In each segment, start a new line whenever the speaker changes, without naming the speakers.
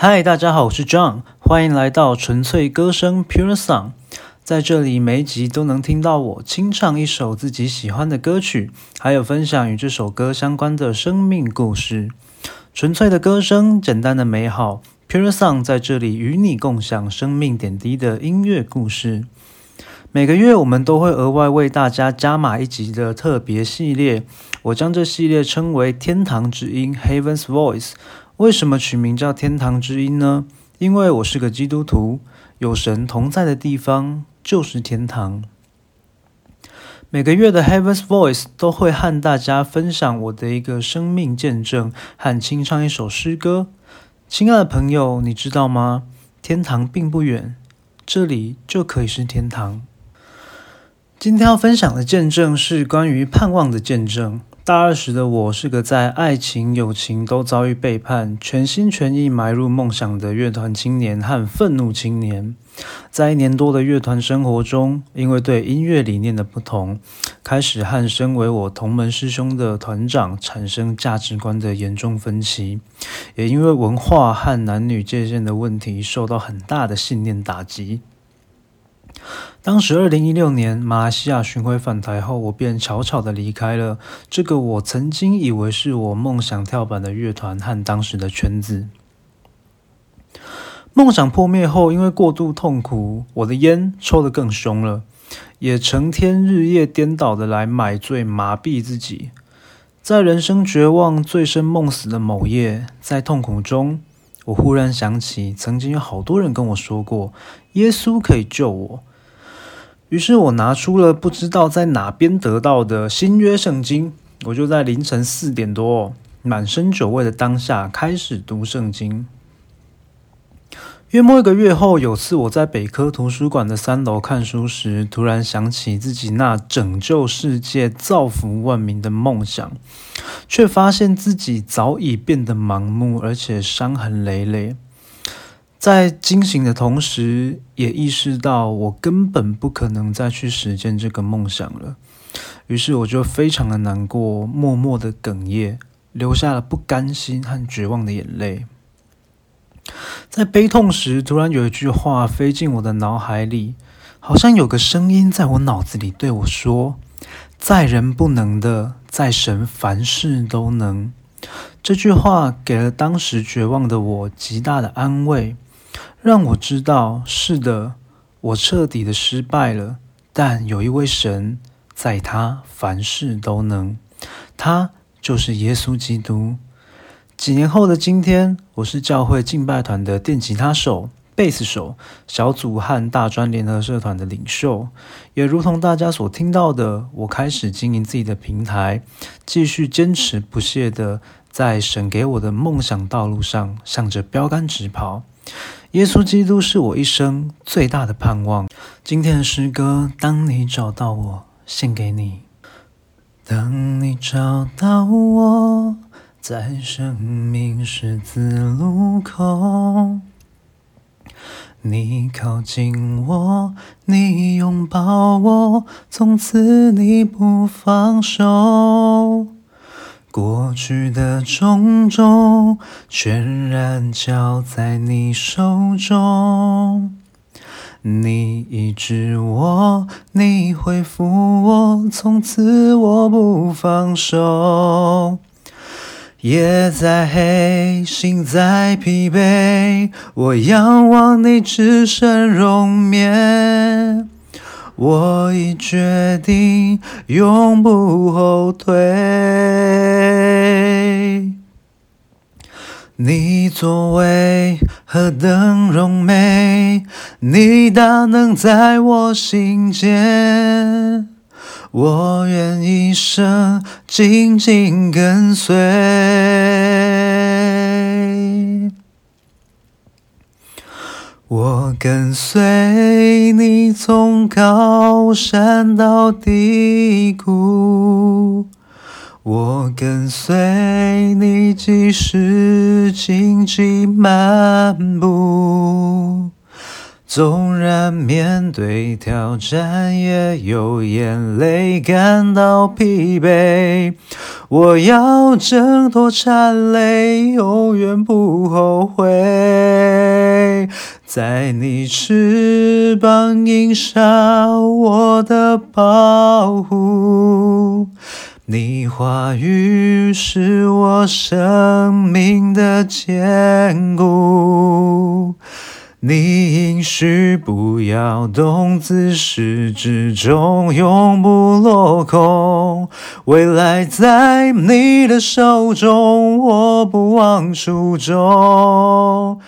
嗨，大家好，我是 John，欢迎来到纯粹歌声 Pure Song。在这里，每一集都能听到我清唱一首自己喜欢的歌曲，还有分享与这首歌相关的生命故事。纯粹的歌声，简单的美好，Pure Song 在这里与你共享生命点滴的音乐故事。每个月我们都会额外为大家加码一集的特别系列，我将这系列称为《天堂之音》（Heaven's Voice）。为什么取名叫天堂之音呢？因为我是个基督徒，有神同在的地方就是天堂。每个月的 Heaven's Voice 都会和大家分享我的一个生命见证和清唱一首诗歌。亲爱的朋友，你知道吗？天堂并不远，这里就可以是天堂。今天要分享的见证是关于盼望的见证。大二时的我是个在爱情、友情都遭遇背叛，全心全意埋入梦想的乐团青年和愤怒青年。在一年多的乐团生活中，因为对音乐理念的不同，开始和身为我同门师兄的团长产生价值观的严重分歧，也因为文化和男女界限的问题，受到很大的信念打击。当时，二零一六年马来西亚巡回返台后，我便悄悄的离开了这个我曾经以为是我梦想跳板的乐团和当时的圈子。梦想破灭后，因为过度痛苦，我的烟抽得更凶了，也成天日夜颠倒的来买醉麻痹自己。在人生绝望、醉生梦死的某夜，在痛苦中，我忽然想起，曾经有好多人跟我说过，耶稣可以救我。于是我拿出了不知道在哪边得到的新约圣经，我就在凌晨四点多，满身酒味的当下开始读圣经。约莫一个月后，有次我在北科图书馆的三楼看书时，突然想起自己那拯救世界、造福万民的梦想，却发现自己早已变得盲目，而且伤痕累累。在惊醒的同时，也意识到我根本不可能再去实现这个梦想了。于是，我就非常的难过，默默的哽咽，流下了不甘心和绝望的眼泪。在悲痛时，突然有一句话飞进我的脑海里，好像有个声音在我脑子里对我说：“在人不能的，在神凡事都能。”这句话给了当时绝望的我极大的安慰。让我知道，是的，我彻底的失败了。但有一位神，在他凡事都能，他就是耶稣基督。几年后的今天，我是教会敬拜团的电吉他手、贝斯手、小组和大专联合社团的领袖。也如同大家所听到的，我开始经营自己的平台，继续坚持不懈的在神给我的梦想道路上，向着标杆直跑。耶稣基督是我一生最大的盼望。今天的诗歌，当你找到我，献给你。当你找到我，在生命十字路口，你靠近我，你拥抱我，从此你不放手。过去的种种，全然交在你手中。你医治我，你恢复我，从此我不放手。夜再黑，心再疲惫，我仰望你只身容面。我已决定永不后退。你作为何等荣美，你大能在我心间，我愿一生紧紧跟随。我跟随你从高山到低谷，我跟随你即使荆棘漫步，纵然面对挑战也有眼泪感到疲惫，我要挣脱缠累，永远不后悔。在你翅膀映下，我的保护。你话语是我生命的坚固。你应许不要动，自始至终永不落空。未来在你的手中，我不忘初衷。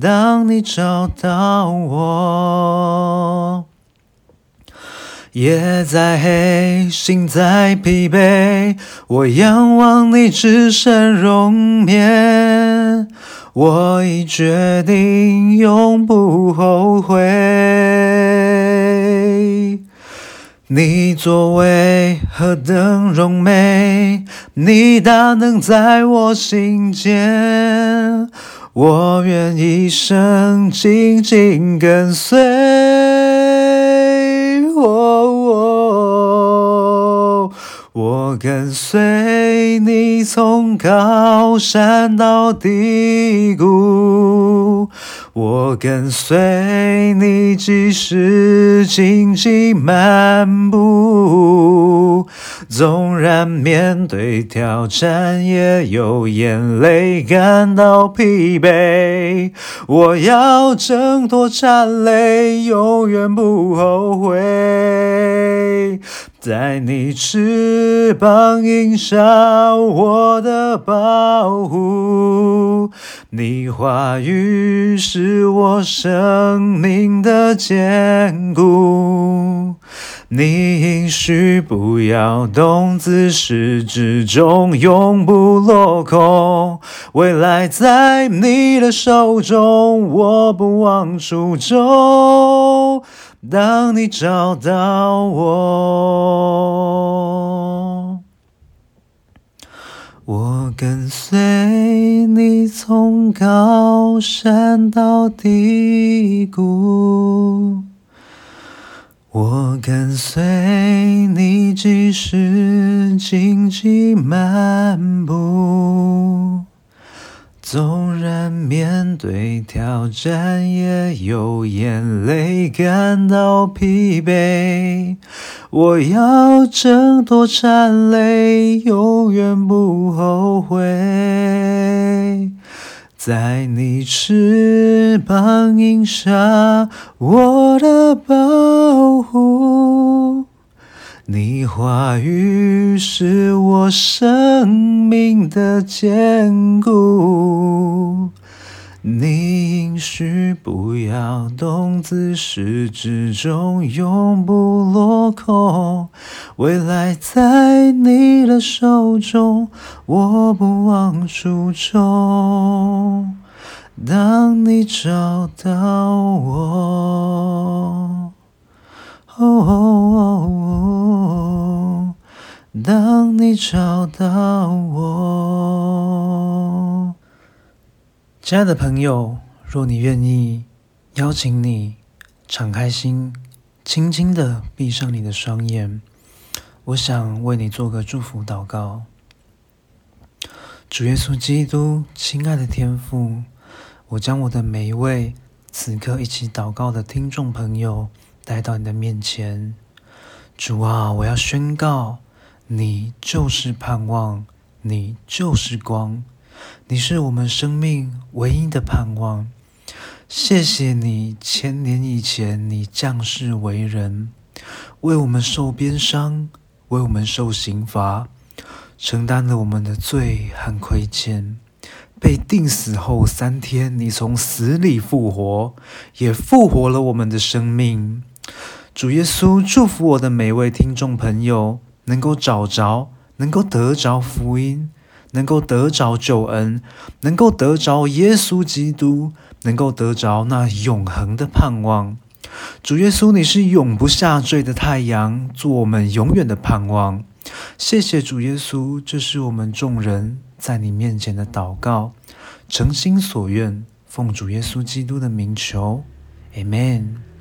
当你找到我，夜再黑，心再疲惫，我仰望你只身容面。我已决定，永不后悔。你作为何等荣美，你大能在我心间，我愿一生紧紧跟随。我跟随你从高山到低谷，我跟随你即使荆棘漫步，纵然面对挑战也有眼泪感到疲惫，我要挣脱战累，永远不后悔。在你翅膀映下，我的保护。你话语是我生命的坚固。你应许不要动，自始至终永不落空。未来在你的手中，我不忘初衷。当你找到我，我跟随你从高山到低谷，我跟随你即使荆棘漫步。纵然面对挑战，也有眼泪感到疲惫。我要挣脱战累，永远不后悔。在你翅膀映下，我的保护。你话语是我生命的坚固，你应许不要动，自始至终永不落空。未来在你的手中，我不忘初衷。当你找到我。哦，当你找到我，亲爱的朋友，若你愿意，邀请你敞开心，轻轻的闭上你的双眼，我想为你做个祝福祷告。主耶稣基督，亲爱的天父，我将我的每一位此刻一起祷告的听众朋友。带到你的面前，主啊，我要宣告，你就是盼望，你就是光，你是我们生命唯一的盼望。谢谢你，千年以前你降世为人，为我们受鞭伤，为我们受刑罚，承担了我们的罪和亏欠。被钉死后三天，你从死里复活，也复活了我们的生命。主耶稣祝福我的每位听众朋友，能够找着，能够得着福音，能够得着救恩，能够得着耶稣基督，能够得着那永恒的盼望。主耶稣，你是永不下坠的太阳，做我们永远的盼望。谢谢主耶稣，这是我们众人在你面前的祷告，诚心所愿，奉主耶稣基督的名求，Amen。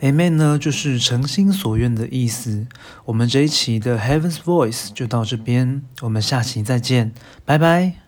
Amen 呢，就是诚心所愿的意思。我们这一期的 Heaven's Voice 就到这边，我们下期再见，拜拜。